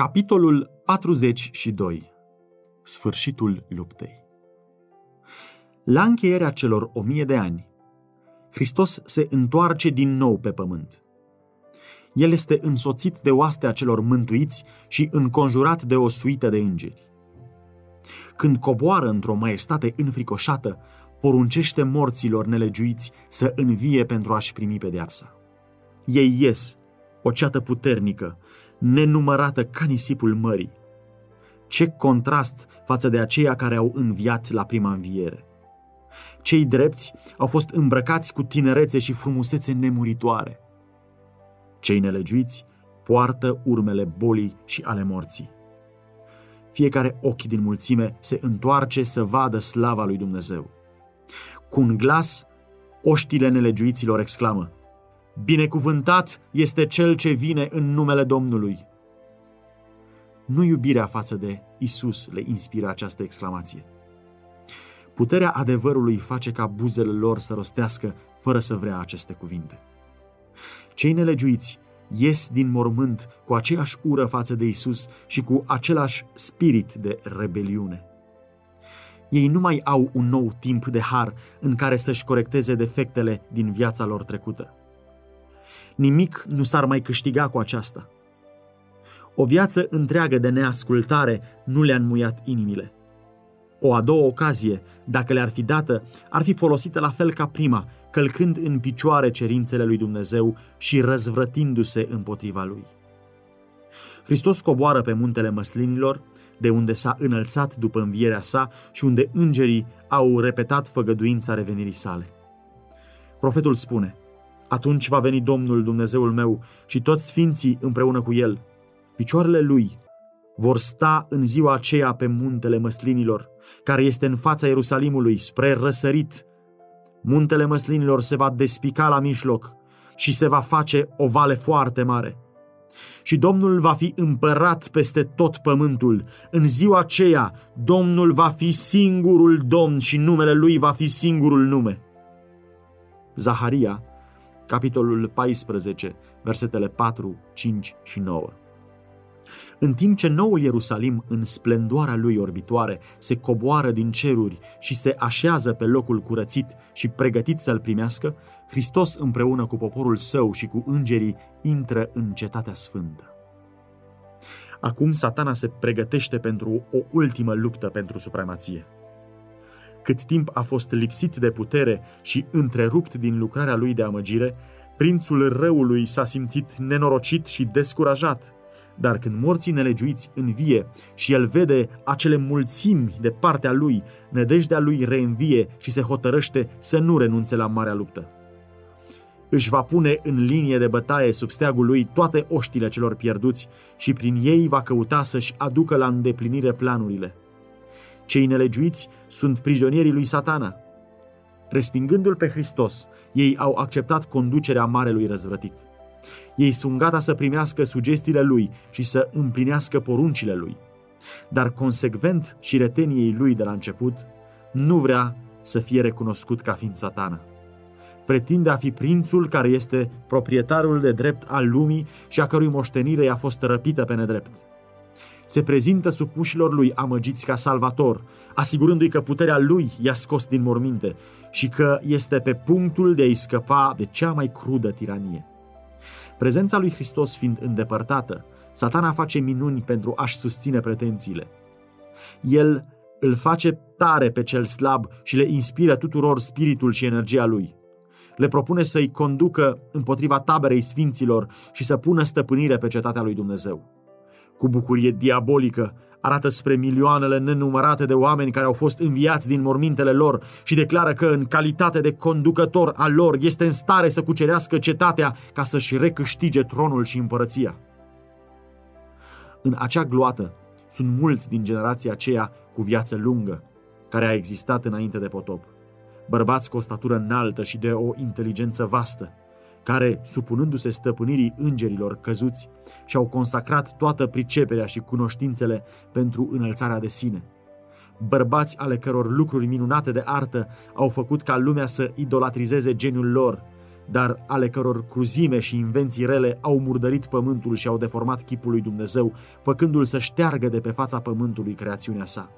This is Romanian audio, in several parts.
Capitolul 42 Sfârșitul luptei La încheierea celor o mie de ani, Hristos se întoarce din nou pe pământ. El este însoțit de oastea celor mântuiți și înconjurat de o suită de îngeri. Când coboară într-o maestate înfricoșată, poruncește morților nelegiuiți să învie pentru a-și primi pedeapsa. Ei ies, o ceată puternică, nenumărată ca nisipul mării. Ce contrast față de aceia care au înviat la prima înviere. Cei drepți au fost îmbrăcați cu tinerețe și frumusețe nemuritoare. Cei nelegiuiți poartă urmele bolii și ale morții. Fiecare ochi din mulțime se întoarce să vadă slava lui Dumnezeu. Cu un glas, oștile nelegiuiților exclamă, Binecuvântat este cel ce vine în numele Domnului. Nu iubirea față de Isus le inspiră această exclamație. Puterea adevărului face ca buzele lor să rostească fără să vrea aceste cuvinte. Cei nelegiuiți ies din mormânt cu aceeași ură față de Isus și cu același spirit de rebeliune. Ei nu mai au un nou timp de har în care să-și corecteze defectele din viața lor trecută. Nimic nu s-ar mai câștiga cu aceasta. O viață întreagă de neascultare nu le-a înmuiat inimile. O a doua ocazie, dacă le-ar fi dată, ar fi folosită la fel ca prima, călcând în picioare cerințele lui Dumnezeu și răzvrătindu-se împotriva lui. Hristos coboară pe muntele măslinilor, de unde s-a înălțat după învierea sa și unde îngerii au repetat făgăduința revenirii sale. Profetul spune, atunci va veni Domnul Dumnezeul meu și toți sfinții împreună cu el. Picioarele lui vor sta în ziua aceea pe muntele măslinilor, care este în fața Ierusalimului, spre răsărit. Muntele măslinilor se va despica la mijloc și se va face o vale foarte mare. Și Domnul va fi împărat peste tot pământul. În ziua aceea, Domnul va fi singurul Domn și numele Lui va fi singurul nume. Zaharia capitolul 14, versetele 4, 5 și 9. În timp ce noul Ierusalim, în splendoarea lui orbitoare, se coboară din ceruri și se așează pe locul curățit și pregătit să-l primească, Hristos împreună cu poporul său și cu îngerii intră în cetatea sfântă. Acum satana se pregătește pentru o ultimă luptă pentru supremație. Cât timp a fost lipsit de putere și întrerupt din lucrarea lui de amăgire, prințul răului s-a simțit nenorocit și descurajat. Dar când morții nelegiuiți învie și el vede acele mulțimi de partea lui, nădejdea lui reînvie și se hotărăște să nu renunțe la marea luptă. Își va pune în linie de bătaie sub steagul lui toate oștile celor pierduți și prin ei va căuta să-și aducă la îndeplinire planurile. Cei nelegiuiți sunt prizonierii lui satana. Respingându-l pe Hristos, ei au acceptat conducerea marelui răzvrătit. Ei sunt gata să primească sugestiile lui și să împlinească poruncile lui. Dar consecvent și reteniei lui de la început, nu vrea să fie recunoscut ca fiind satana. Pretinde a fi prințul care este proprietarul de drept al lumii și a cărui moștenire i-a fost răpită pe nedrept se prezintă supușilor lui amăgiți ca salvator, asigurându-i că puterea lui i-a scos din morminte și că este pe punctul de a-i scăpa de cea mai crudă tiranie. Prezența lui Hristos fiind îndepărtată, satana face minuni pentru a-și susține pretențiile. El îl face tare pe cel slab și le inspiră tuturor spiritul și energia lui. Le propune să-i conducă împotriva taberei sfinților și să pună stăpânire pe cetatea lui Dumnezeu cu bucurie diabolică, arată spre milioanele nenumărate de oameni care au fost înviați din mormintele lor și declară că, în calitate de conducător al lor, este în stare să cucerească cetatea ca să-și recâștige tronul și împărăția. În acea gloată sunt mulți din generația aceea cu viață lungă, care a existat înainte de potop. Bărbați cu o statură înaltă și de o inteligență vastă, care, supunându-se stăpânirii îngerilor căzuți, și-au consacrat toată priceperea și cunoștințele pentru înălțarea de sine. Bărbați ale căror lucruri minunate de artă au făcut ca lumea să idolatrizeze geniul lor, dar ale căror cruzime și invenții rele au murdărit pământul și au deformat chipul lui Dumnezeu, făcându-l să șteargă de pe fața pământului creațiunea sa.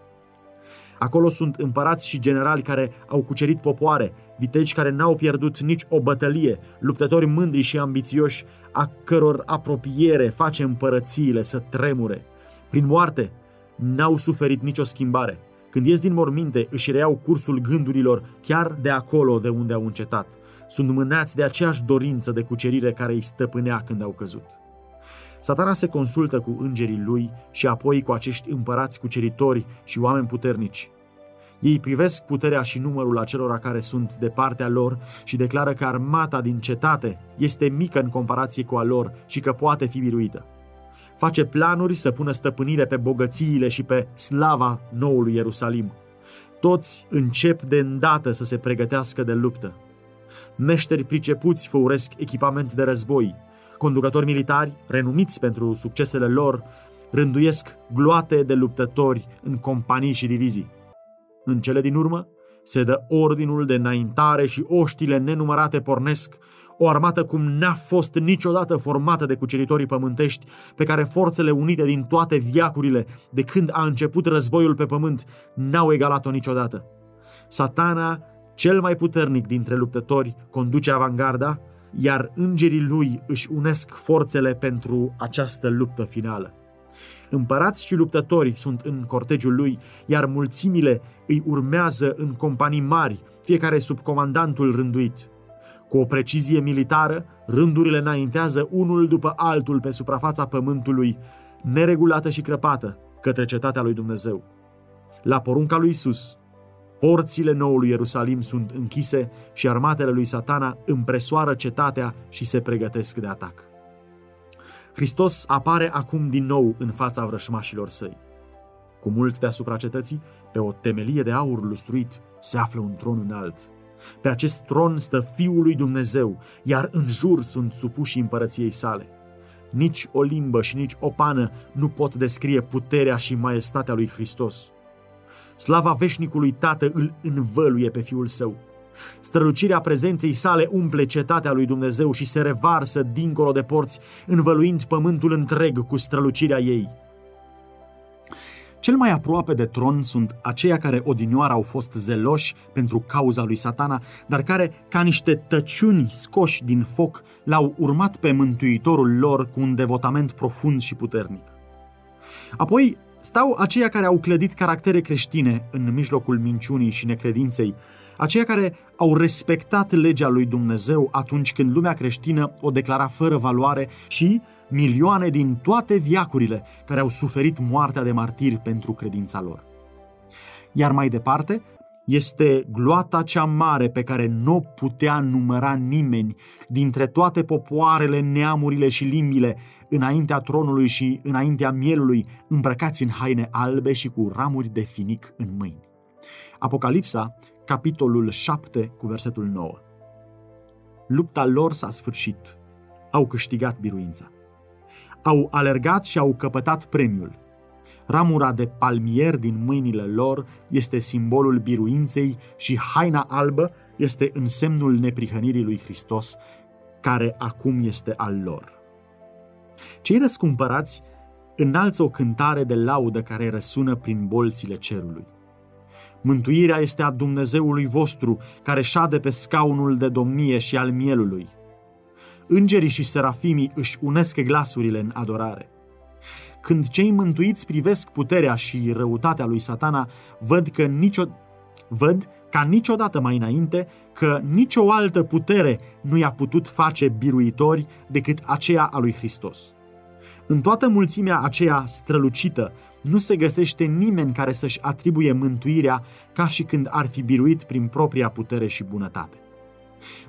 Acolo sunt împărați și generali care au cucerit popoare, vitegi care n-au pierdut nici o bătălie, luptători mândri și ambițioși, a căror apropiere face împărățiile să tremure. Prin moarte, n-au suferit nicio schimbare. Când ies din morminte, își reiau cursul gândurilor chiar de acolo de unde au încetat. Sunt mânați de aceeași dorință de cucerire care îi stăpânea când au căzut. Satana se consultă cu îngerii lui și apoi cu acești împărați cuceritori și oameni puternici. Ei privesc puterea și numărul acelora care sunt de partea lor și declară că armata din cetate este mică în comparație cu a lor și că poate fi biruită. Face planuri să pună stăpânire pe bogățiile și pe slava noului Ierusalim. Toți încep de îndată să se pregătească de luptă. Meșteri pricepuți făuresc echipament de război. Conducători militari, renumiți pentru succesele lor, rânduiesc gloate de luptători în companii și divizii. În cele din urmă, se dă ordinul de înaintare și oștile nenumărate pornesc, o armată cum n-a fost niciodată formată de cuceritorii pământești, pe care forțele unite din toate viacurile, de când a început războiul pe pământ, n-au egalat-o niciodată. Satana, cel mai puternic dintre luptători, conduce avangarda, iar îngerii lui își unesc forțele pentru această luptă finală. Împărați și luptători sunt în cortegiul lui, iar mulțimile îi urmează în companii mari, fiecare sub comandantul rânduit. Cu o precizie militară, rândurile înaintează unul după altul pe suprafața pământului, neregulată și crăpată, către cetatea lui Dumnezeu. La porunca lui Isus, porțile noului Ierusalim sunt închise și armatele lui Satana împresoară cetatea și se pregătesc de atac. Hristos apare acum din nou în fața vrășmașilor săi. Cu mulți deasupra cetății, pe o temelie de aur lustruit, se află un tron înalt. Pe acest tron stă Fiul lui Dumnezeu, iar în jur sunt supuși împărăției sale. Nici o limbă și nici o pană nu pot descrie puterea și maestatea lui Hristos. Slava veșnicului Tată îl învăluie pe Fiul Său. Strălucirea prezenței sale umple cetatea lui Dumnezeu și se revarsă dincolo de porți, învăluind pământul întreg cu strălucirea ei. Cel mai aproape de tron sunt aceia care odinioară au fost zeloși pentru cauza lui satana, dar care, ca niște tăciuni scoși din foc, l-au urmat pe mântuitorul lor cu un devotament profund și puternic. Apoi stau aceia care au clădit caractere creștine în mijlocul minciunii și necredinței, aceia care au respectat legea lui Dumnezeu atunci când lumea creștină o declara fără valoare și milioane din toate viacurile care au suferit moartea de martiri pentru credința lor. Iar mai departe, este gloata cea mare pe care nu putea număra nimeni dintre toate popoarele, neamurile și limbile înaintea tronului și înaintea mielului, îmbrăcați în haine albe și cu ramuri de finic în mâini. Apocalipsa capitolul 7 cu versetul 9. Lupta lor s-a sfârșit. Au câștigat biruința. Au alergat și au căpătat premiul. Ramura de palmier din mâinile lor este simbolul biruinței și haina albă este însemnul neprihănirii lui Hristos, care acum este al lor. Cei răscumpărați înalță o cântare de laudă care răsună prin bolțile cerului. Mântuirea este a Dumnezeului vostru, care șade pe scaunul de domnie și al mielului. Îngerii și serafimii își unesc glasurile în adorare. Când cei mântuiți privesc puterea și răutatea lui satana, văd că nicio... văd ca niciodată mai înainte că nicio altă putere nu i-a putut face biruitori decât aceea a lui Hristos. În toată mulțimea aceea strălucită, nu se găsește nimeni care să-și atribuie mântuirea ca și când ar fi biruit prin propria putere și bunătate.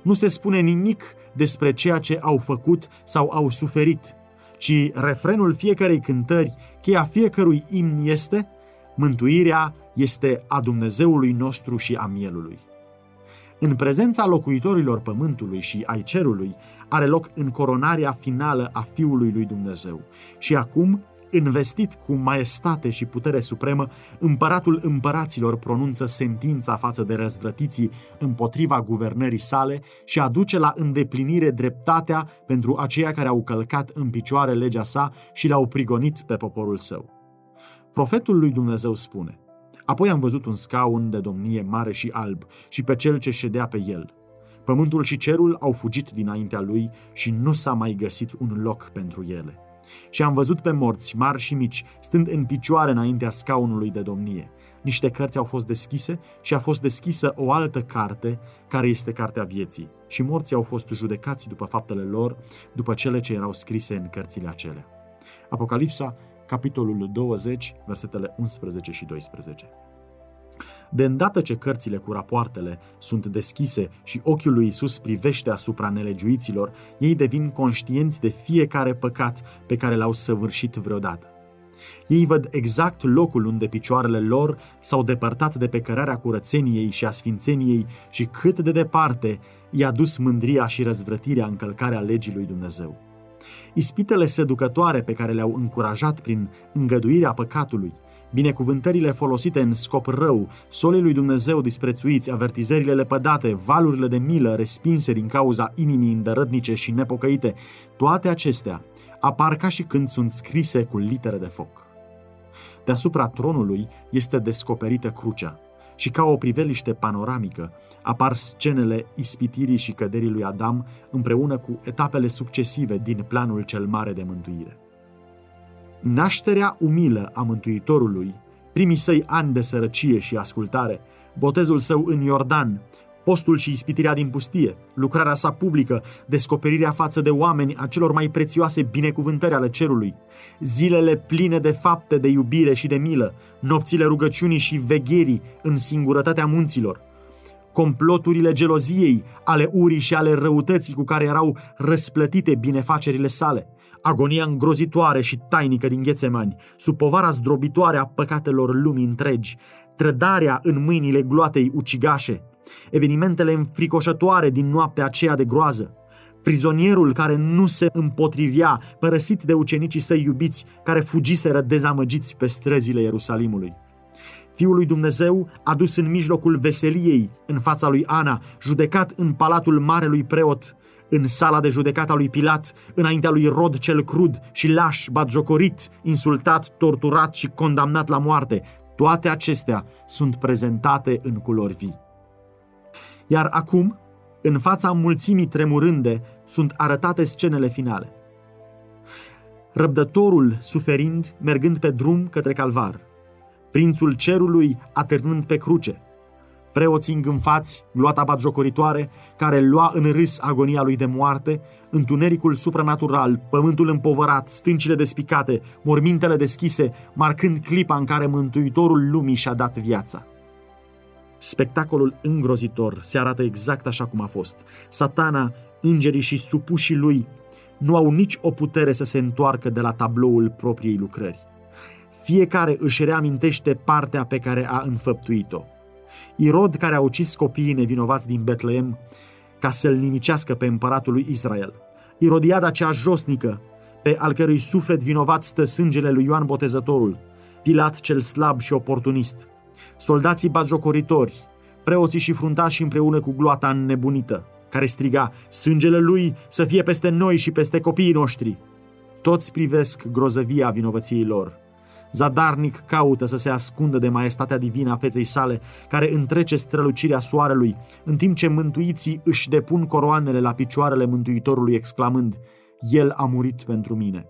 Nu se spune nimic despre ceea ce au făcut sau au suferit, ci refrenul fiecarei cântări, cheia fiecărui imn este Mântuirea este a Dumnezeului nostru și a mielului. În prezența locuitorilor pământului și ai cerului are loc încoronarea finală a Fiului lui Dumnezeu. Și acum Investit cu maestate și putere supremă, împăratul împăraților pronunță sentința față de răzvrătiții împotriva guvernării sale și aduce la îndeplinire dreptatea pentru aceia care au călcat în picioare legea sa și l-au prigonit pe poporul său. Profetul lui Dumnezeu spune, Apoi am văzut un scaun de domnie mare și alb și pe cel ce ședea pe el. Pământul și cerul au fugit dinaintea lui și nu s-a mai găsit un loc pentru ele. Și am văzut pe morți, mari și mici, stând în picioare înaintea scaunului de domnie. Niște cărți au fost deschise și a fost deschisă o altă carte, care este cartea vieții. Și morții au fost judecați după faptele lor, după cele ce erau scrise în cărțile acelea. Apocalipsa, capitolul 20, versetele 11 și 12. De îndată ce cărțile cu rapoartele sunt deschise și ochiul lui Isus privește asupra nelegiuiților, ei devin conștienți de fiecare păcat pe care l-au săvârșit vreodată. Ei văd exact locul unde picioarele lor s-au depărtat de pe cărarea curățeniei și a sfințeniei și cât de departe i-a dus mândria și răzvrătirea încălcarea legii lui Dumnezeu. Ispitele seducătoare pe care le-au încurajat prin îngăduirea păcatului, binecuvântările folosite în scop rău, solii lui Dumnezeu disprețuiți, avertizările lepădate, valurile de milă respinse din cauza inimii îndărădnice și nepocăite, toate acestea apar ca și când sunt scrise cu litere de foc. Deasupra tronului este descoperită crucea și ca o priveliște panoramică apar scenele ispitirii și căderii lui Adam împreună cu etapele succesive din planul cel mare de mântuire. Nașterea umilă a Mântuitorului, primii săi ani de sărăcie și ascultare, botezul său în Iordan, postul și ispitirea din pustie, lucrarea sa publică, descoperirea față de oameni a celor mai prețioase binecuvântări ale cerului, zilele pline de fapte de iubire și de milă, nopțile rugăciunii și vegherii în singurătatea munților, comploturile geloziei, ale urii și ale răutății cu care erau răsplătite binefacerile sale, agonia îngrozitoare și tainică din Ghețemani, sub povara zdrobitoare a păcatelor lumii întregi, trădarea în mâinile gloatei ucigașe, evenimentele înfricoșătoare din noaptea aceea de groază, prizonierul care nu se împotrivea, părăsit de ucenicii săi iubiți, care fugiseră dezamăgiți pe străzile Ierusalimului. Fiul lui Dumnezeu, adus în mijlocul veseliei, în fața lui Ana, judecat în palatul marelui preot, în sala de judecată a lui Pilat, înaintea lui Rod cel crud și laș, batjocorit, insultat, torturat și condamnat la moarte, toate acestea sunt prezentate în culori vii. Iar acum, în fața mulțimii tremurânde, sunt arătate scenele finale. Răbdătorul suferind, mergând pe drum către calvar, prințul cerului atârnând pe cruce, preoții îngânfați, gloata batjocoritoare, care lua în râs agonia lui de moarte, întunericul supranatural, pământul împovărat, stâncile despicate, mormintele deschise, marcând clipa în care Mântuitorul lumii și-a dat viața. Spectacolul îngrozitor se arată exact așa cum a fost. Satana, îngerii și supușii lui nu au nici o putere să se întoarcă de la tabloul propriei lucrări. Fiecare își reamintește partea pe care a înfăptuit-o. Irod, care a ucis copiii nevinovați din Betleem ca să-l nimicească pe împăratul lui Israel. Irodiada cea josnică, pe al cărui suflet vinovat stă sângele lui Ioan Botezătorul. Pilat cel slab și oportunist. Soldații batjocoritori, preoții și fruntași împreună cu gloata înnebunită, care striga, sângele lui să fie peste noi și peste copiii noștri. Toți privesc grozăvia vinovăției lor Zadarnic caută să se ascundă de maestatea divină a feței sale, care întrece strălucirea soarelui, în timp ce mântuiții își depun coroanele la picioarele Mântuitorului exclamând, El a murit pentru mine.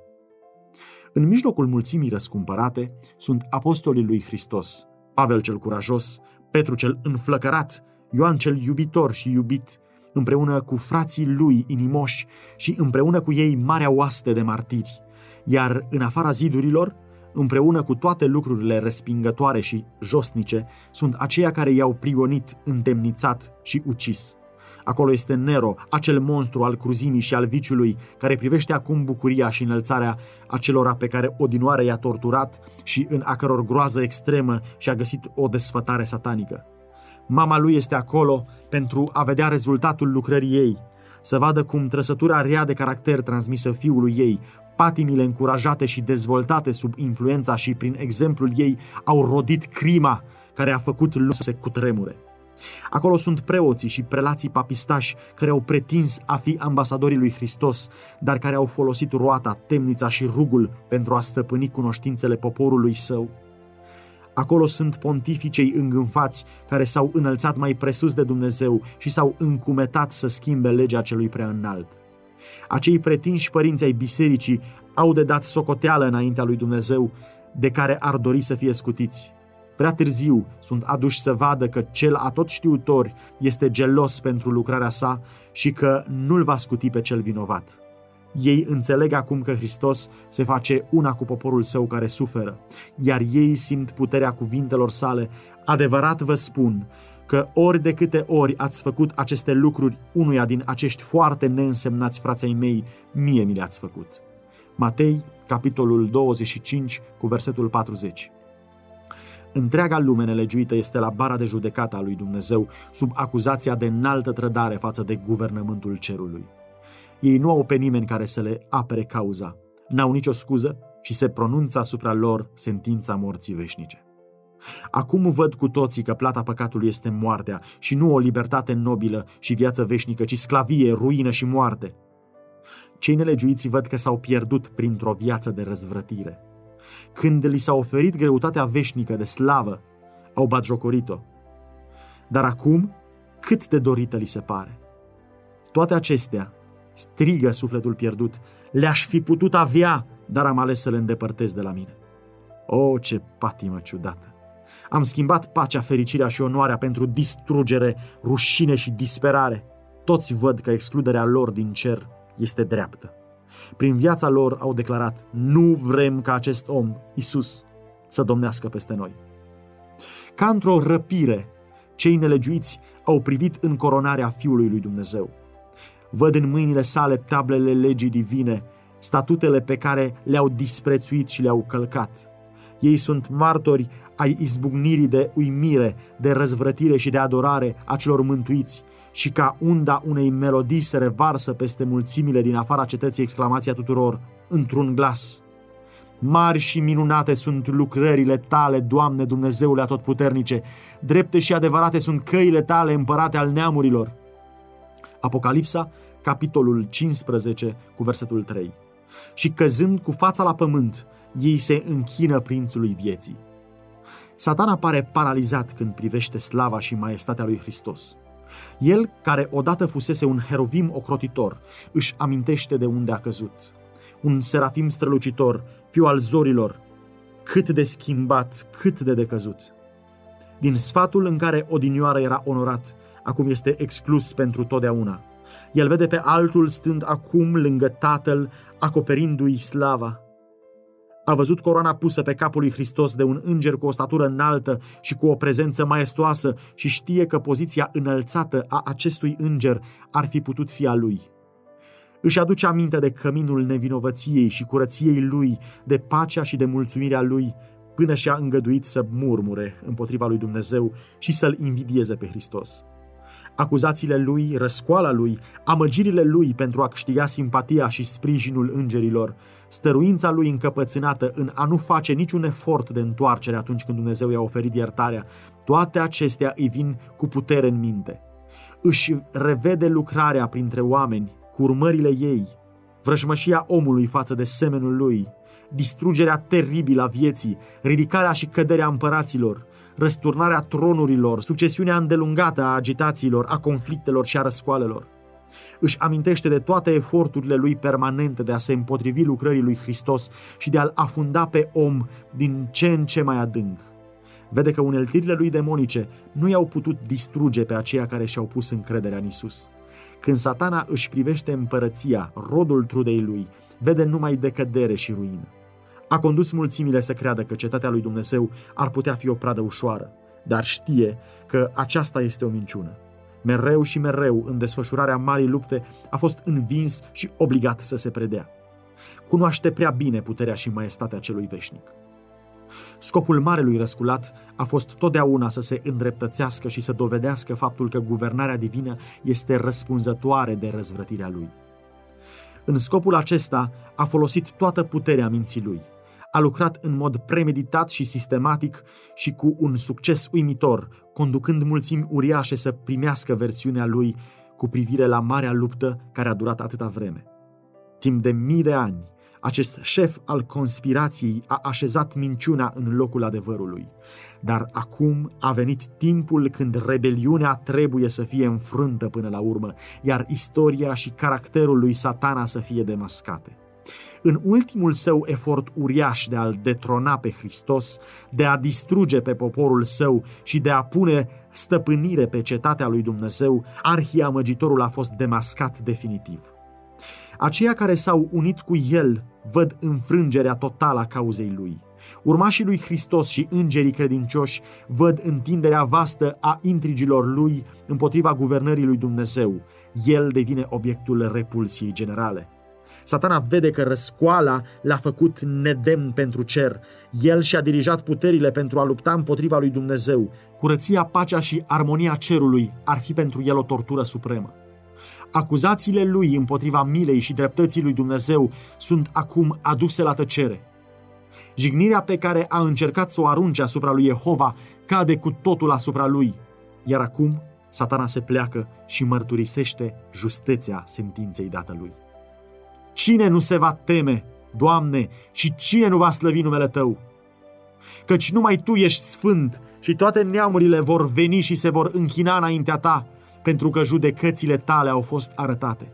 În mijlocul mulțimii răscumpărate sunt apostolii lui Hristos, Pavel cel curajos, Petru cel înflăcărat, Ioan cel iubitor și iubit, împreună cu frații lui inimoși și împreună cu ei marea oaste de martiri. Iar în afara zidurilor, împreună cu toate lucrurile respingătoare și josnice, sunt aceia care i-au prigonit, întemnițat și ucis. Acolo este Nero, acel monstru al cruzimii și al viciului, care privește acum bucuria și înălțarea acelora pe care odinoare i-a torturat și în a căror groază extremă și-a găsit o desfătare satanică. Mama lui este acolo pentru a vedea rezultatul lucrării ei, să vadă cum trăsătura rea de caracter transmisă fiului ei Patimile încurajate și dezvoltate sub influența și prin exemplul ei au rodit crima care a făcut lumea să se cutremure. Acolo sunt preoții și prelații papistași care au pretins a fi ambasadorii lui Hristos, dar care au folosit roata, temnița și rugul pentru a stăpâni cunoștințele poporului său. Acolo sunt pontificei îngânfați care s-au înălțat mai presus de Dumnezeu și s-au încumetat să schimbe legea celui prea înalt. Acei pretinși părinți ai bisericii au de dat socoteală înaintea lui Dumnezeu, de care ar dori să fie scutiți. Prea târziu sunt aduși să vadă că cel atot știutor este gelos pentru lucrarea sa și că nu-l va scuti pe cel vinovat. Ei înțeleg acum că Hristos se face una cu poporul său care suferă, iar ei simt puterea cuvintelor sale. Adevărat vă spun că ori de câte ori ați făcut aceste lucruri unuia din acești foarte neînsemnați frații mei, mie mi le-ați făcut. Matei, capitolul 25, cu versetul 40. Întreaga lume nelegiuită este la bara de judecată a lui Dumnezeu, sub acuzația de înaltă trădare față de guvernământul cerului. Ei nu au pe nimeni care să le apere cauza, n-au nicio scuză și se pronunță asupra lor sentința morții veșnice. Acum văd cu toții că plata păcatului este moartea și nu o libertate nobilă și viață veșnică, ci sclavie, ruină și moarte. Cei nelegiuiți văd că s-au pierdut printr-o viață de răzvrătire. Când li s-a oferit greutatea veșnică de slavă, au batjocorit-o. Dar acum, cât de dorită li se pare. Toate acestea, strigă sufletul pierdut, le-aș fi putut avea, dar am ales să le îndepărtez de la mine. O, ce patimă ciudată! Am schimbat pacea, fericirea și onoarea pentru distrugere, rușine și disperare. Toți văd că excluderea lor din cer este dreaptă. Prin viața lor au declarat, nu vrem ca acest om, Isus, să domnească peste noi. Ca într-o răpire, cei nelegiuiți au privit în coronarea Fiului lui Dumnezeu. Văd în mâinile sale tablele legii divine, statutele pe care le-au disprețuit și le-au călcat. Ei sunt martori ai izbucnirii de uimire, de răzvrătire și de adorare a celor mântuiți și ca unda unei melodii se revarsă peste mulțimile din afara cetății exclamația tuturor, într-un glas. Mari și minunate sunt lucrările tale, Doamne Dumnezeule atotputernice, drepte și adevărate sunt căile tale, împărate al neamurilor. Apocalipsa, capitolul 15, cu versetul 3. Și căzând cu fața la pământ, ei se închină prințului vieții. Satana pare paralizat când privește slava și maestatea lui Hristos. El, care odată fusese un herovim ocrotitor, își amintește de unde a căzut. Un serafim strălucitor, fiu al zorilor, cât de schimbat, cât de decăzut. Din sfatul în care odinioară era onorat, acum este exclus pentru totdeauna. El vede pe altul stând acum lângă tatăl, acoperindu-i slava. A văzut coroana pusă pe capul lui Hristos de un înger cu o statură înaltă și cu o prezență maestoasă și știe că poziția înălțată a acestui înger ar fi putut fi a lui. Își aduce aminte de căminul nevinovăției și curăției lui, de pacea și de mulțumirea lui, până și-a îngăduit să murmure împotriva lui Dumnezeu și să-l invidieze pe Hristos acuzațiile lui, răscoala lui, amăgirile lui pentru a câștiga simpatia și sprijinul îngerilor, stăruința lui încăpățânată în a nu face niciun efort de întoarcere atunci când Dumnezeu i-a oferit iertarea, toate acestea îi vin cu putere în minte. Își revede lucrarea printre oameni, cu urmările ei, vrăjmășia omului față de semenul lui, distrugerea teribilă a vieții, ridicarea și căderea împăraților, răsturnarea tronurilor, succesiunea îndelungată a agitațiilor, a conflictelor și a răscoalelor. Își amintește de toate eforturile lui permanente de a se împotrivi lucrării lui Hristos și de a-l afunda pe om din ce în ce mai adânc. Vede că uneltirile lui demonice nu i-au putut distruge pe aceia care și-au pus încrederea în Isus. Când satana își privește împărăția, rodul trudei lui, vede numai decădere și ruină. A condus mulțimile să creadă că cetatea lui Dumnezeu ar putea fi o pradă ușoară, dar știe că aceasta este o minciună. Mereu și mereu, în desfășurarea marii lupte, a fost învins și obligat să se predea. Cunoaște prea bine puterea și maestatea celui veșnic. Scopul marelui răsculat a fost totdeauna să se îndreptățească și să dovedească faptul că guvernarea divină este răspunzătoare de răzvrătirea lui. În scopul acesta a folosit toată puterea minții lui. A lucrat în mod premeditat și sistematic și cu un succes uimitor, conducând mulțimi uriașe să primească versiunea lui cu privire la marea luptă care a durat atâta vreme. Timp de mii de ani, acest șef al conspirației a așezat minciuna în locul adevărului. Dar acum a venit timpul când rebeliunea trebuie să fie înfrântă până la urmă, iar istoria și caracterul lui satana să fie demascate. În ultimul său efort uriaș de a-l detrona pe Hristos, de a distruge pe poporul său și de a pune stăpânire pe cetatea lui Dumnezeu, arhiamăgitorul a fost demascat definitiv. Aceia care s-au unit cu el văd înfrângerea totală a cauzei lui. Urmașii lui Hristos și îngerii credincioși văd întinderea vastă a intrigilor lui împotriva guvernării lui Dumnezeu. El devine obiectul repulsiei generale. Satana vede că răscoala l-a făcut nedemn pentru cer. El și-a dirijat puterile pentru a lupta împotriva lui Dumnezeu. Curăția, pacea și armonia cerului ar fi pentru el o tortură supremă. Acuzațiile lui împotriva milei și dreptății lui Dumnezeu sunt acum aduse la tăcere. Jignirea pe care a încercat să o arunce asupra lui Jehova cade cu totul asupra lui, iar acum satana se pleacă și mărturisește justețea sentinței dată lui. Cine nu se va teme, Doamne, și cine nu va slăvi numele Tău? Căci numai Tu ești sfânt și toate neamurile vor veni și se vor închina înaintea Ta, pentru că judecățile tale au fost arătate.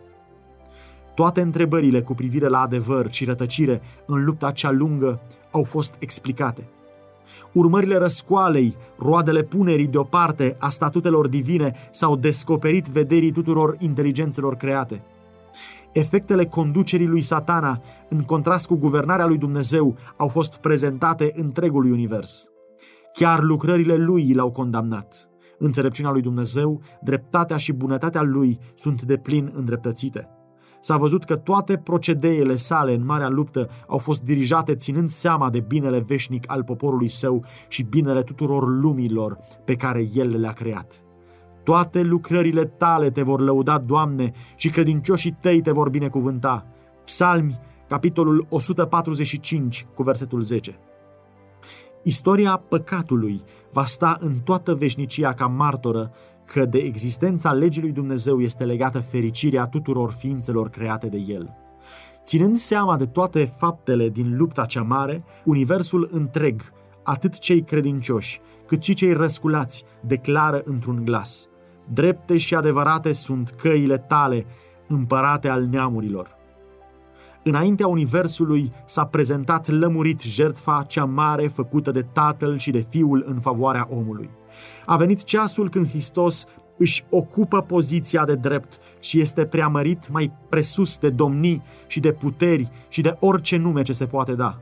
Toate întrebările cu privire la adevăr și rătăcire în lupta cea lungă au fost explicate. Urmările răscoalei, roadele punerii deoparte a statutelor divine s-au descoperit vederii tuturor inteligențelor create. Efectele conducerii lui satana, în contrast cu guvernarea lui Dumnezeu, au fost prezentate întregului univers. Chiar lucrările lui l-au condamnat. Înțelepciunea lui Dumnezeu, dreptatea și bunătatea lui sunt de plin îndreptățite. S-a văzut că toate procedeele sale în marea luptă au fost dirijate ținând seama de binele veșnic al poporului său și binele tuturor lumilor pe care el le-a creat. Toate lucrările tale te vor lăuda, Doamne, și credincioșii tăi te vor binecuvânta. Psalmi, capitolul 145, cu versetul 10. Istoria păcatului va sta în toată veșnicia ca martoră că de existența legii lui Dumnezeu este legată fericirea tuturor ființelor create de El. Ținând seama de toate faptele din lupta cea mare, universul întreg, atât cei credincioși, cât și cei răsculați, declară într-un glas. Drepte și adevărate sunt căile tale, împărate al neamurilor. Înaintea Universului s-a prezentat lămurit jertfa cea mare făcută de Tatăl și de Fiul în favoarea omului. A venit ceasul când Hristos își ocupă poziția de drept și este preamărit mai presus de domnii și de puteri și de orice nume ce se poate da.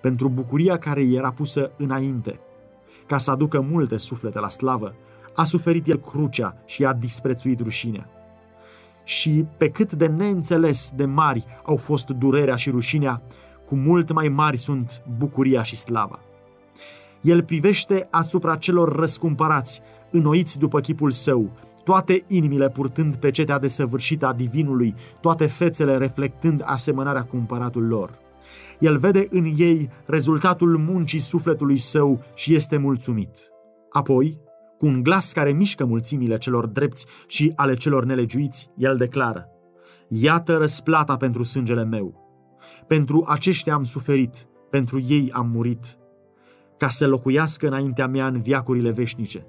Pentru bucuria care i era pusă înainte, ca să aducă multe suflete la slavă, a suferit el crucea și a disprețuit rușinea și pe cât de neînțeles de mari au fost durerea și rușinea, cu mult mai mari sunt bucuria și slava. El privește asupra celor răscumpărați, înnoiți după chipul său, toate inimile purtând pe cetea desăvârșită a divinului, toate fețele reflectând asemănarea cu împăratul lor. El vede în ei rezultatul muncii sufletului său și este mulțumit. Apoi, cu un glas care mișcă mulțimile celor drepți și ale celor nelegiuiți, el declară, Iată răsplata pentru sângele meu. Pentru aceștia am suferit, pentru ei am murit, ca să locuiască înaintea mea în viacurile veșnice.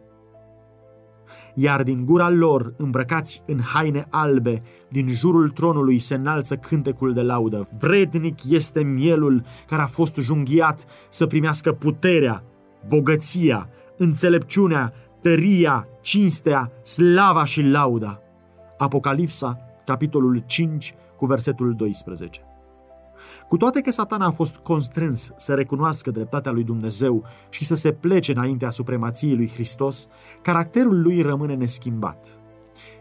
Iar din gura lor, îmbrăcați în haine albe, din jurul tronului se înalță cântecul de laudă. Vrednic este mielul care a fost junghiat să primească puterea, bogăția, înțelepciunea, tăria, cinstea, slava și lauda. Apocalipsa, capitolul 5, cu versetul 12. Cu toate că satana a fost constrâns să recunoască dreptatea lui Dumnezeu și să se plece înaintea supremației lui Hristos, caracterul lui rămâne neschimbat.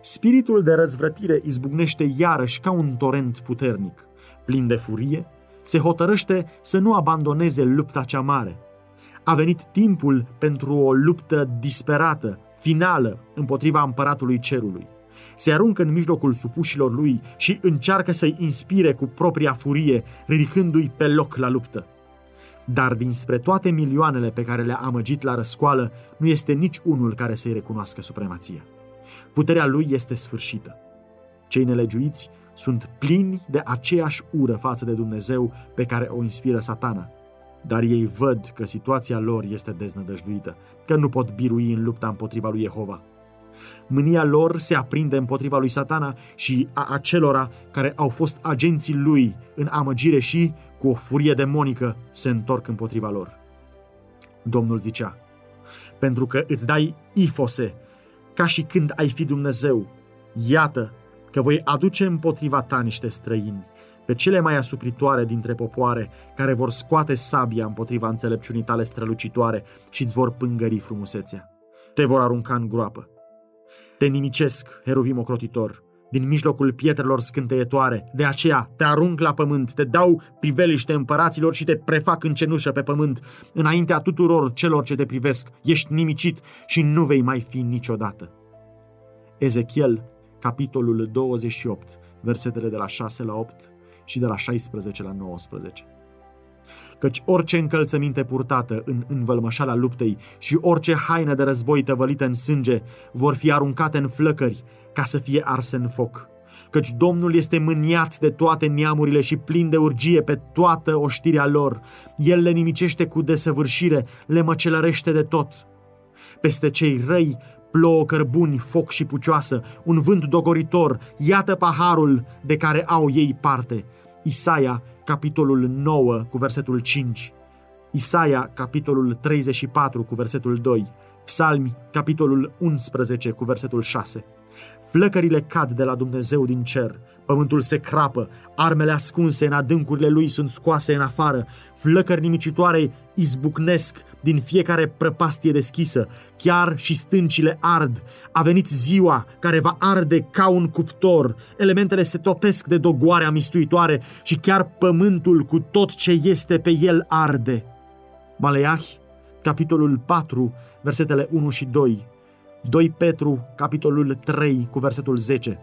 Spiritul de răzvrătire izbucnește iarăși ca un torent puternic. Plin de furie, se hotărăște să nu abandoneze lupta cea mare, a venit timpul pentru o luptă disperată, finală, împotriva împăratului cerului. Se aruncă în mijlocul supușilor lui și încearcă să-i inspire cu propria furie, ridicându-i pe loc la luptă. Dar dinspre toate milioanele pe care le-a amăgit la răscoală, nu este nici unul care să-i recunoască supremația. Puterea lui este sfârșită. Cei nelegiuiți sunt plini de aceeași ură față de Dumnezeu pe care o inspiră satana. Dar ei văd că situația lor este deznădăjduită, că nu pot birui în lupta împotriva lui Jehova. Mânia lor se aprinde împotriva lui satana și a acelora care au fost agenții lui în amăgire și, cu o furie demonică, se întorc împotriva lor. Domnul zicea, pentru că îți dai ifose, ca și când ai fi Dumnezeu, iată că voi aduce împotriva ta niște străini, pe cele mai asupritoare dintre popoare, care vor scoate sabia împotriva înțelepciunii tale strălucitoare și îți vor pângări frumusețea. Te vor arunca în groapă. Te nimicesc, heruvim ocrotitor, din mijlocul pietrelor scânteietoare. De aceea te arunc la pământ, te dau priveliște împăraților și te prefac în cenușă pe pământ, înaintea tuturor celor ce te privesc. Ești nimicit și nu vei mai fi niciodată. Ezechiel, capitolul 28, versetele de la 6 la 8 și de la 16 la 19 căci orice încălțăminte purtată în învălmășala luptei și orice haină de război tăvălită în sânge vor fi aruncate în flăcări ca să fie arse în foc. Căci Domnul este mâniat de toate neamurile și plin de urgie pe toată oștirea lor. El le nimicește cu desăvârșire, le măcelărește de tot. Peste cei răi plouă cărbuni, foc și pucioasă, un vânt dogoritor, iată paharul de care au ei parte. Isaia, capitolul 9, cu versetul 5. Isaia, capitolul 34, cu versetul 2. Psalmi, capitolul 11, cu versetul 6. Flăcările cad de la Dumnezeu din cer, pământul se crapă, armele ascunse în adâncurile lui sunt scoase în afară, flăcări nimicitoare izbucnesc din fiecare prăpastie deschisă, chiar și stâncile ard. A venit ziua care va arde ca un cuptor, elementele se topesc de dogoarea mistuitoare și chiar pământul cu tot ce este pe el arde. Maleahi, capitolul 4, versetele 1 și 2. 2 Petru, capitolul 3, cu versetul 10.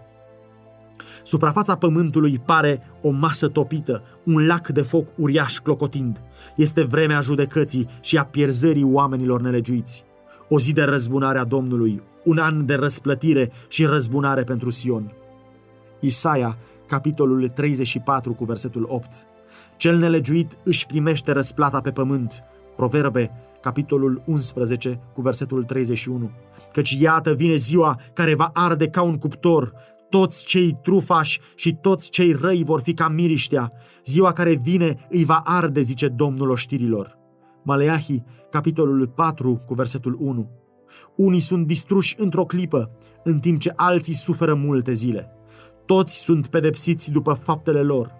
Suprafața pământului pare o masă topită, un lac de foc uriaș clocotind. Este vremea judecății și a pierzării oamenilor nelegiuiți. O zi de răzbunare a Domnului, un an de răsplătire și răzbunare pentru Sion. Isaia, capitolul 34, cu versetul 8. Cel nelegiuit își primește răsplata pe pământ. Proverbe, capitolul 11, cu versetul 31. Căci iată vine ziua care va arde ca un cuptor, toți cei trufași și toți cei răi vor fi ca miriștea. Ziua care vine îi va arde, zice Domnul oștirilor. Maleahi, capitolul 4, cu versetul 1. Unii sunt distruși într-o clipă, în timp ce alții suferă multe zile. Toți sunt pedepsiți după faptele lor.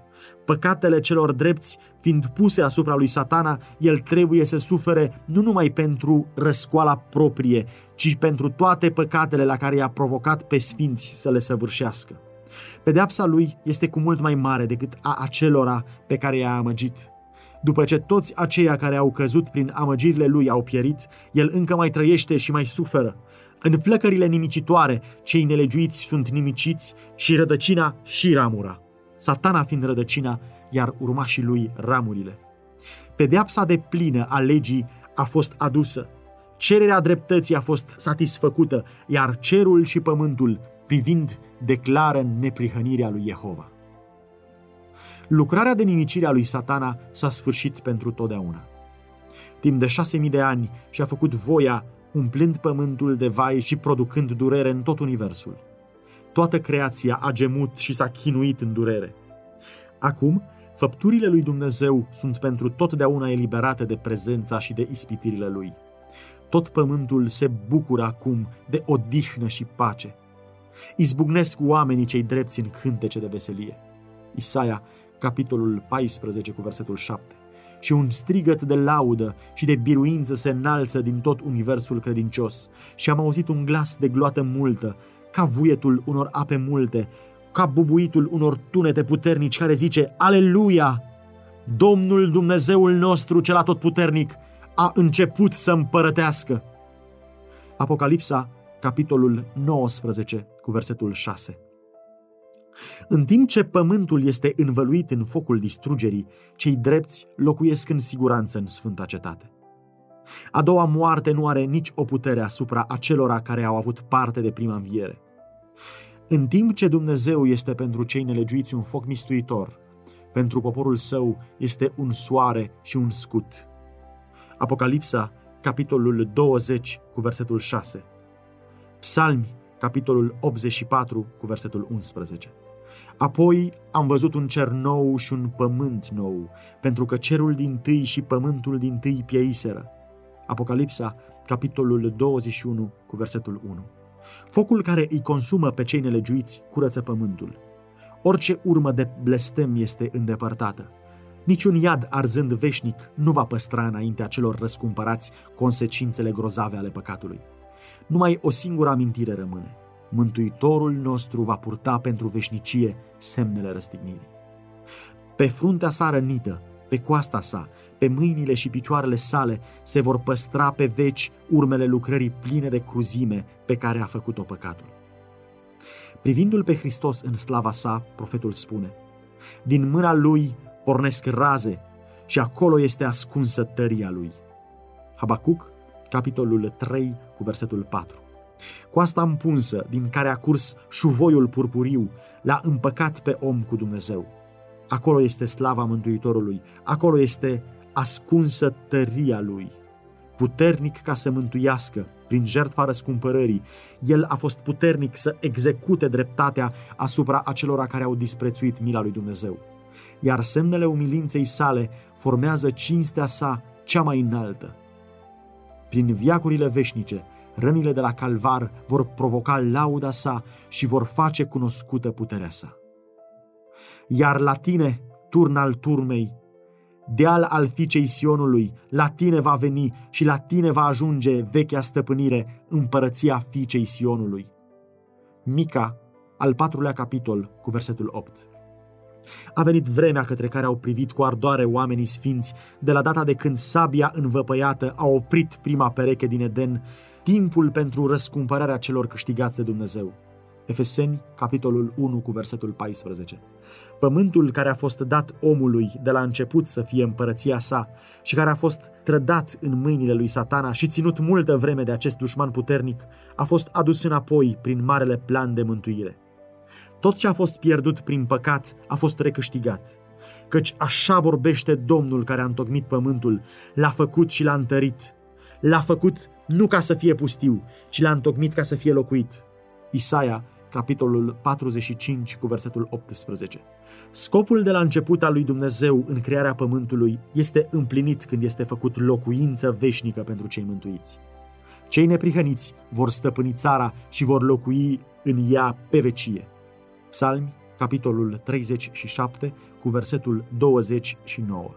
Păcatele celor drepți fiind puse asupra lui satana, el trebuie să sufere nu numai pentru răscoala proprie, ci pentru toate păcatele la care i-a provocat pe sfinți să le săvârșească. Pedeapsa lui este cu mult mai mare decât a acelora pe care i-a amăgit. După ce toți aceia care au căzut prin amăgirile lui au pierit, el încă mai trăiește și mai suferă. În flăcările nimicitoare, cei nelegiuiți sunt nimiciți și rădăcina și ramura. Satana fiind rădăcina, iar urmașii lui ramurile. Pedeapsa de plină a legii a fost adusă. Cererea dreptății a fost satisfăcută, iar cerul și pământul, privind, declară neprihănirea lui Jehova. Lucrarea de nimicire a lui satana s-a sfârșit pentru totdeauna. Timp de șase mii de ani și-a făcut voia, umplând pământul de vai și producând durere în tot universul. Toată creația a gemut și s-a chinuit în durere. Acum, făpturile lui Dumnezeu sunt pentru totdeauna eliberate de prezența și de ispitirile lui. Tot pământul se bucură acum de odihnă și pace. Izbucnesc oamenii cei drepți în cântece de veselie. Isaia, capitolul 14 cu versetul 7. Și un strigăt de laudă și de biruință se înalță din tot universul credincios. Și am auzit un glas de gloată multă, ca vuietul unor ape multe, ca bubuitul unor tunete puternici care zice Aleluia! Domnul Dumnezeul nostru cel atotputernic a început să împărătească. Apocalipsa, capitolul 19, cu versetul 6. În timp ce pământul este învăluit în focul distrugerii, cei drepți locuiesc în siguranță în sfânta cetate. A doua moarte nu are nici o putere asupra acelora care au avut parte de prima înviere. În timp ce Dumnezeu este pentru cei nelegiuiți un foc mistuitor, pentru poporul său este un soare și un scut. Apocalipsa, capitolul 20, cu versetul 6. Psalmi, capitolul 84, cu versetul 11. Apoi am văzut un cer nou și un pământ nou, pentru că cerul din tâi și pământul din tâi pieiseră. Apocalipsa, capitolul 21, cu versetul 1. Focul care îi consumă pe cei nelegiuiți curăță pământul. Orice urmă de blestem este îndepărtată. Niciun iad arzând veșnic nu va păstra înaintea celor răscumpărați consecințele grozave ale păcatului. Numai o singură amintire rămâne. Mântuitorul nostru va purta pentru veșnicie semnele răstignirii. Pe fruntea sa rănită, pe coasta sa, pe mâinile și picioarele sale se vor păstra pe veci urmele lucrării pline de cruzime pe care a făcut-o păcatul. Privindu-l pe Hristos în slava sa, profetul spune, Din mâna lui pornesc raze și acolo este ascunsă tăria lui. Habacuc, capitolul 3, cu versetul 4. Coasta împunsă, din care a curs șuvoiul purpuriu, l-a împăcat pe om cu Dumnezeu. Acolo este slava Mântuitorului, acolo este ascunsă tăria lui. Puternic ca să mântuiască, prin jertfa răscumpărării, el a fost puternic să execute dreptatea asupra acelora care au disprețuit mila lui Dumnezeu. Iar semnele umilinței sale formează cinstea sa cea mai înaltă. Prin viacurile veșnice, rănile de la calvar vor provoca lauda sa și vor face cunoscută puterea sa. Iar la tine, turn al turmei, deal al fiicei Sionului, la tine va veni și la tine va ajunge vechea stăpânire, împărăția fiicei Sionului. Mica, al patrulea capitol, cu versetul 8. A venit vremea către care au privit cu ardoare oamenii sfinți de la data de când sabia învăpăiată a oprit prima pereche din Eden, timpul pentru răscumpărarea celor câștigați de Dumnezeu. Efeseni, capitolul 1, cu versetul 14. Pământul care a fost dat omului de la început să fie împărăția sa și care a fost trădat în mâinile lui satana și ținut multă vreme de acest dușman puternic, a fost adus înapoi prin marele plan de mântuire. Tot ce a fost pierdut prin păcat a fost recâștigat. Căci așa vorbește Domnul care a întocmit pământul, l-a făcut și l-a întărit. L-a făcut nu ca să fie pustiu, ci l-a întocmit ca să fie locuit. Isaia, capitolul 45, cu versetul 18. Scopul de la început al lui Dumnezeu în crearea pământului este împlinit când este făcut locuință veșnică pentru cei mântuiți. Cei neprihăniți vor stăpâni țara și vor locui în ea pe vecie. Psalmi, capitolul 37, cu versetul 29.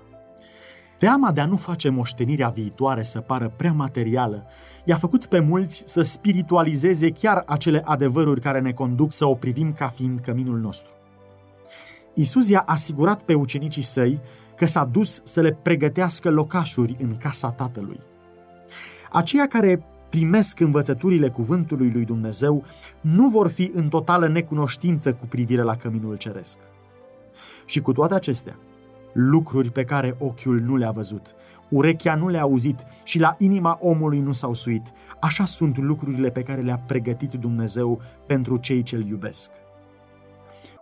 Teama de a nu face moștenirea viitoare să pară prea materială i-a făcut pe mulți să spiritualizeze chiar acele adevăruri care ne conduc să o privim ca fiind căminul nostru. Isus i-a asigurat pe ucenicii săi că s-a dus să le pregătească locașuri în casa Tatălui. Aceia care primesc învățăturile cuvântului lui Dumnezeu nu vor fi în totală necunoștință cu privire la căminul ceresc. Și cu toate acestea, lucruri pe care ochiul nu le-a văzut, urechea nu le-a auzit și la inima omului nu s-au suit. Așa sunt lucrurile pe care le-a pregătit Dumnezeu pentru cei ce-L iubesc.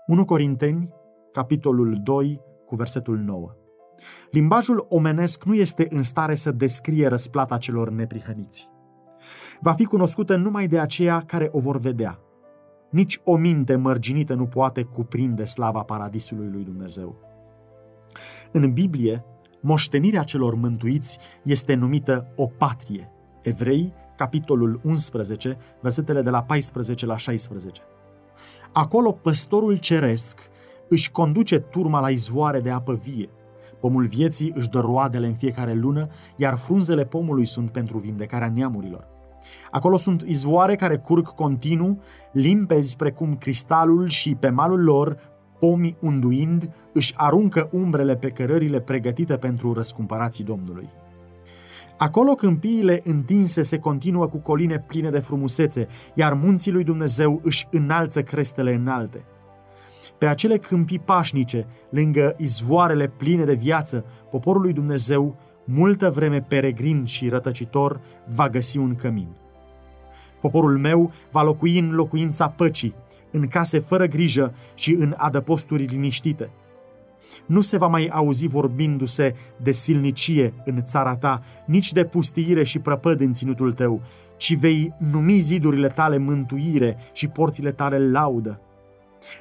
1 Corinteni, capitolul 2, cu versetul 9. Limbajul omenesc nu este în stare să descrie răsplata celor neprihăniți. Va fi cunoscută numai de aceia care o vor vedea. Nici o minte mărginită nu poate cuprinde slava paradisului lui Dumnezeu. În Biblie, moștenirea celor mântuiți este numită o patrie. Evrei, capitolul 11, versetele de la 14 la 16. Acolo păstorul ceresc își conduce turma la izvoare de apă vie. Pomul vieții își dă roadele în fiecare lună, iar frunzele pomului sunt pentru vindecarea neamurilor. Acolo sunt izvoare care curg continuu, limpezi precum cristalul și pe malul lor pomii unduind, își aruncă umbrele pe cărările pregătite pentru răscumpărații Domnului. Acolo câmpiile întinse se continuă cu coline pline de frumusețe, iar munții lui Dumnezeu își înalță crestele înalte. Pe acele câmpii pașnice, lângă izvoarele pline de viață, poporul lui Dumnezeu, multă vreme peregrin și rătăcitor, va găsi un cămin. Poporul meu va locui în locuința păcii, în case fără grijă și în adăposturi liniștite. Nu se va mai auzi vorbindu-se de silnicie în țara ta, nici de pustiire și prăpăd în ținutul tău, ci vei numi zidurile tale mântuire și porțile tale laudă.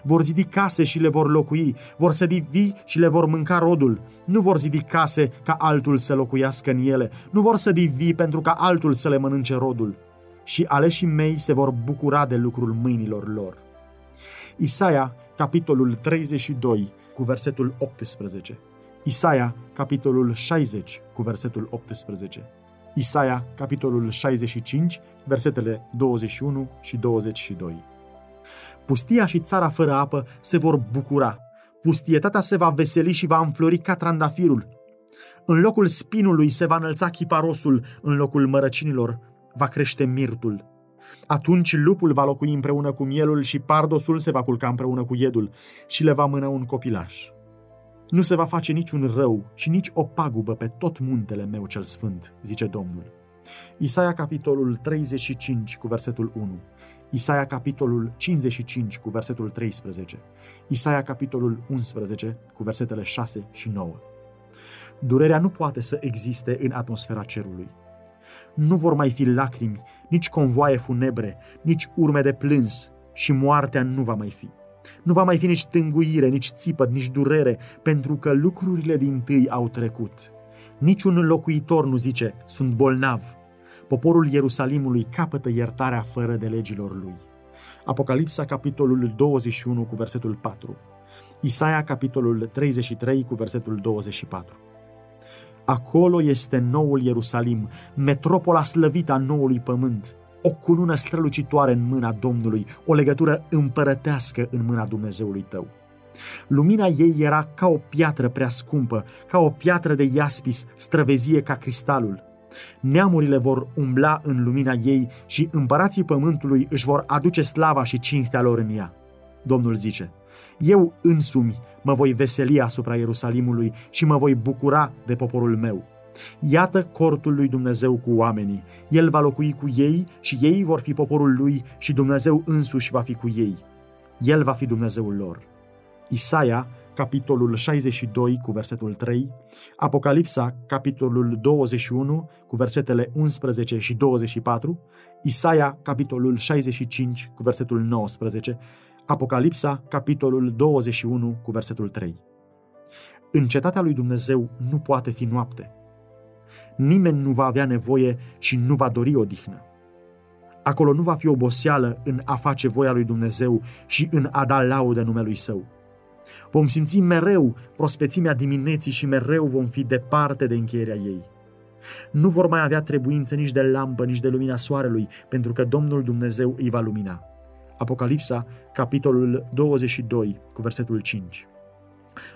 Vor zidi case și le vor locui, vor sădi vii și le vor mânca rodul. Nu vor zidi case ca altul să locuiască în ele, nu vor sădi vii pentru ca altul să le mănânce rodul. Și aleșii mei se vor bucura de lucrul mâinilor lor. Isaia, capitolul 32, cu versetul 18. Isaia, capitolul 60, cu versetul 18. Isaia, capitolul 65, versetele 21 și 22. Pustia și țara fără apă se vor bucura. Pustietatea se va veseli și va înflori ca trandafirul. În locul spinului se va înălța chiparosul, în locul mărăcinilor va crește mirtul. Atunci lupul va locui împreună cu mielul și pardosul se va culca împreună cu iedul și le va mâna un copilaș. Nu se va face niciun rău și nici o pagubă pe tot muntele meu cel sfânt, zice Domnul. Isaia capitolul 35 cu versetul 1. Isaia capitolul 55 cu versetul 13. Isaia capitolul 11 cu versetele 6 și 9. Durerea nu poate să existe în atmosfera cerului. Nu vor mai fi lacrimi, nici convoaie funebre, nici urme de plâns și moartea nu va mai fi. Nu va mai fi nici tânguire, nici țipăt, nici durere, pentru că lucrurile din tâi au trecut. Niciun locuitor nu zice, sunt bolnav. Poporul Ierusalimului capătă iertarea fără de legilor lui. Apocalipsa, capitolul 21, cu versetul 4. Isaia, capitolul 33, cu versetul 24. Acolo este noul Ierusalim, metropola slăvită a noului pământ, o cunună strălucitoare în mâna Domnului, o legătură împărătească în mâna Dumnezeului tău. Lumina ei era ca o piatră prea scumpă, ca o piatră de iaspis, străvezie ca cristalul. Neamurile vor umbla în lumina ei și împărații pământului își vor aduce slava și cinstea lor în ea. Domnul zice, eu însumi mă voi veseli asupra Ierusalimului și mă voi bucura de poporul meu. Iată cortul lui Dumnezeu cu oamenii. El va locui cu ei și ei vor fi poporul lui și Dumnezeu însuși va fi cu ei. El va fi Dumnezeul lor. Isaia, capitolul 62 cu versetul 3, Apocalipsa, capitolul 21 cu versetele 11 și 24, Isaia, capitolul 65 cu versetul 19, Apocalipsa, capitolul 21 cu versetul 3. În cetatea lui Dumnezeu nu poate fi noapte. Nimeni nu va avea nevoie și nu va dori odihnă. Acolo nu va fi oboseală în a face voia lui Dumnezeu și în a da laudă numelui Său. Vom simți mereu prospețimea dimineții și mereu vom fi departe de încheierea ei. Nu vor mai avea trebuință nici de lampă, nici de lumina soarelui, pentru că Domnul Dumnezeu îi va lumina. Apocalipsa, capitolul 22, cu versetul 5.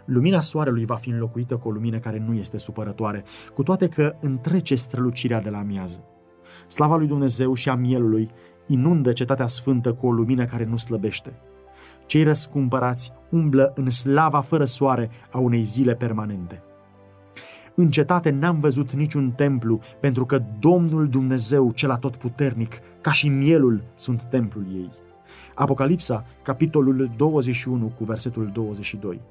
Lumina soarelui va fi înlocuită cu o lumină care nu este supărătoare, cu toate că întrece strălucirea de la miază. Slava lui Dumnezeu și a mielului inundă cetatea sfântă cu o lumină care nu slăbește. Cei răscumpărați umblă în slava fără soare a unei zile permanente. În cetate n-am văzut niciun templu, pentru că Domnul Dumnezeu, cel atotputernic, ca și mielul, sunt templul ei. Apocalipsa, capitolul 21, cu versetul 22.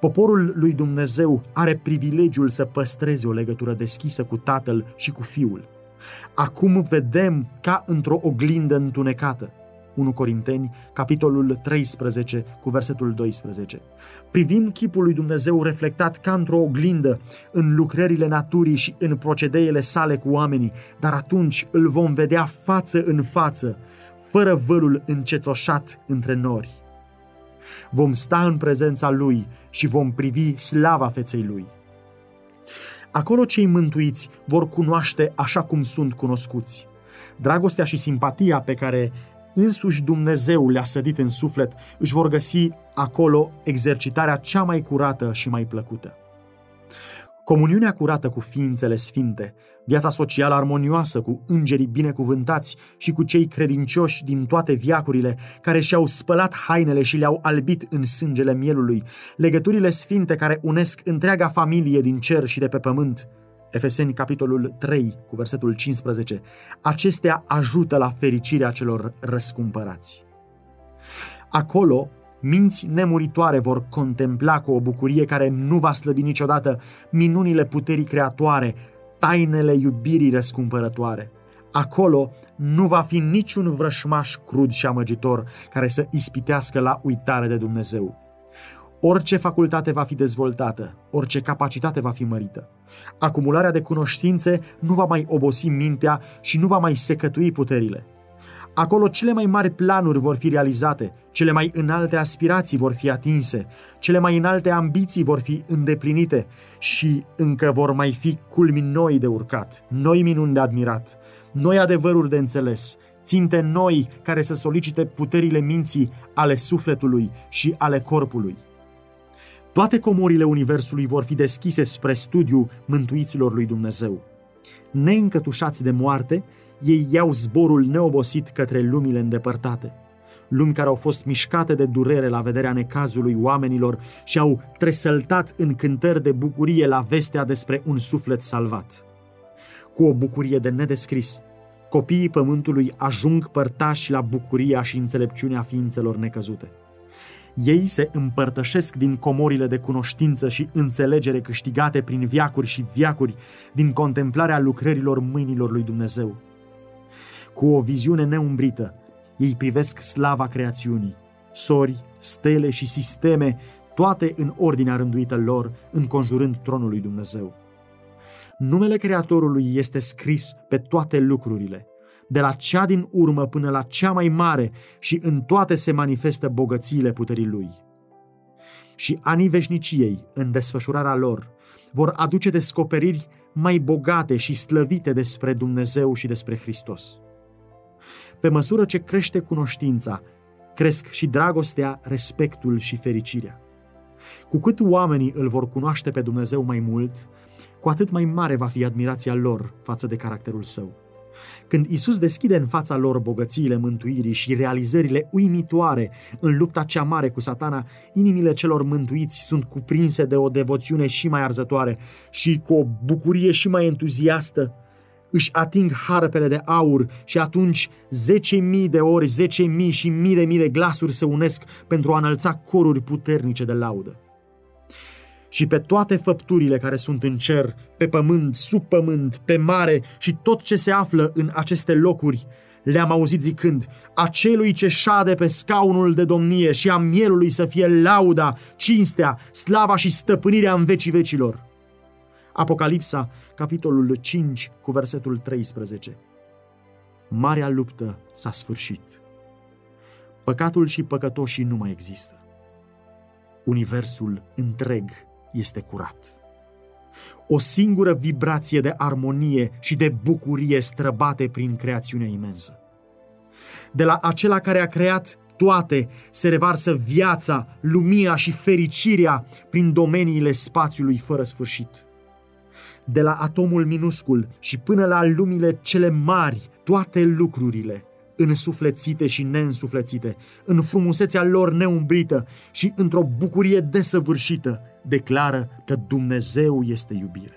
Poporul lui Dumnezeu are privilegiul să păstreze o legătură deschisă cu Tatăl și cu Fiul. Acum vedem ca într-o oglindă întunecată. 1 Corinteni, capitolul 13, cu versetul 12. Privim chipul lui Dumnezeu reflectat ca într-o oglindă în lucrările naturii și în procedeele sale cu oamenii, dar atunci îl vom vedea față în față, fără vărul încetoșat între nori. Vom sta în prezența Lui și vom privi slava feței Lui. Acolo cei mântuiți vor cunoaște așa cum sunt cunoscuți. Dragostea și simpatia pe care însuși Dumnezeu le-a sădit în suflet își vor găsi acolo exercitarea cea mai curată și mai plăcută. Comuniunea curată cu ființele sfinte, viața socială armonioasă cu îngerii binecuvântați și cu cei credincioși din toate viacurile, care și-au spălat hainele și le-au albit în sângele mielului, legăturile sfinte care unesc întreaga familie din cer și de pe pământ. Efeseni, capitolul 3, cu versetul 15. Acestea ajută la fericirea celor răscumpărați. Acolo, minți nemuritoare vor contempla cu o bucurie care nu va slăbi niciodată minunile puterii creatoare, tainele iubirii răscumpărătoare. Acolo nu va fi niciun vrășmaș crud și amăgitor care să ispitească la uitare de Dumnezeu. Orice facultate va fi dezvoltată, orice capacitate va fi mărită. Acumularea de cunoștințe nu va mai obosi mintea și nu va mai secătui puterile. Acolo cele mai mari planuri vor fi realizate, cele mai înalte aspirații vor fi atinse, cele mai înalte ambiții vor fi îndeplinite și încă vor mai fi culmi noi de urcat, noi minuni de admirat, noi adevăruri de înțeles, ținte noi care să solicite puterile minții ale sufletului și ale corpului. Toate comorile Universului vor fi deschise spre studiu mântuiților lui Dumnezeu. Neîncătușați de moarte, ei iau zborul neobosit către lumile îndepărtate. Lumi care au fost mișcate de durere la vederea necazului oamenilor și au tresăltat în cântări de bucurie la vestea despre un suflet salvat. Cu o bucurie de nedescris, copiii pământului ajung părtași la bucuria și înțelepciunea ființelor necăzute. Ei se împărtășesc din comorile de cunoștință și înțelegere câștigate prin viacuri și viacuri din contemplarea lucrărilor mâinilor lui Dumnezeu. Cu o viziune neumbrită, ei privesc slava creațiunii, sori, stele și sisteme, toate în ordinea rânduită lor, înconjurând tronul lui Dumnezeu. Numele Creatorului este scris pe toate lucrurile, de la cea din urmă până la cea mai mare și în toate se manifestă bogățiile puterii Lui. Și anii veșniciei, în desfășurarea lor, vor aduce descoperiri mai bogate și slăvite despre Dumnezeu și despre Hristos. Pe măsură ce crește cunoștința, cresc și dragostea, respectul și fericirea. Cu cât oamenii îl vor cunoaște pe Dumnezeu mai mult, cu atât mai mare va fi admirația lor față de caracterul său. Când Isus deschide în fața lor bogățiile mântuirii și realizările uimitoare în lupta cea mare cu satana, inimile celor mântuiți sunt cuprinse de o devoțiune și mai arzătoare și cu o bucurie și mai entuziastă își ating harpele de aur și atunci zece mii de ori, zece mii și mii de mii de glasuri se unesc pentru a înălța coruri puternice de laudă. Și pe toate făpturile care sunt în cer, pe pământ, sub pământ, pe mare și tot ce se află în aceste locuri, le-am auzit zicând, acelui ce șade pe scaunul de domnie și a mielului să fie lauda, cinstea, slava și stăpânirea în vecii vecilor. Apocalipsa, capitolul 5, cu versetul 13. Marea luptă s-a sfârșit. Păcatul și păcătoșii nu mai există. Universul întreg este curat. O singură vibrație de armonie și de bucurie străbate prin creațiunea imensă. De la acela care a creat toate se revarsă viața, lumina și fericirea prin domeniile spațiului fără sfârșit de la atomul minuscul și până la lumile cele mari, toate lucrurile, însuflețite și neînsuflețite, în frumusețea lor neumbrită și într-o bucurie desăvârșită, declară că Dumnezeu este iubire.